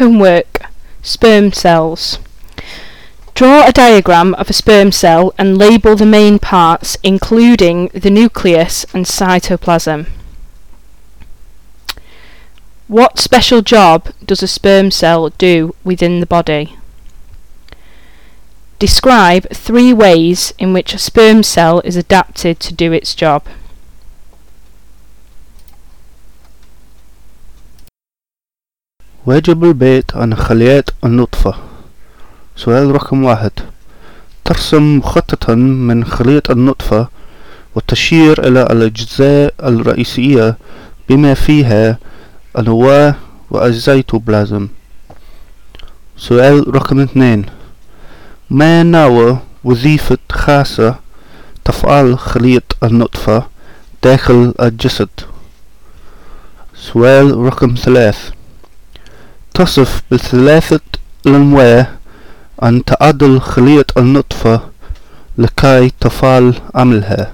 Homework Sperm cells. Draw a diagram of a sperm cell and label the main parts, including the nucleus and cytoplasm. What special job does a sperm cell do within the body? Describe three ways in which a sperm cell is adapted to do its job. واجب البيت عن خليات النطفة. سؤال رقم واحد. ترسم مخططا من خلية النطفة وتشير إلى الأجزاء الرئيسية بما فيها النواة والزيتوبلازم. سؤال رقم اثنين. ما نوع وظيفة خاصة تفعل خلية النطفة داخل الجسد؟ سؤال رقم ثلاث. تصف بثلاثة الأنواع أن تعدل خلية النطفة لكي تفعل عملها.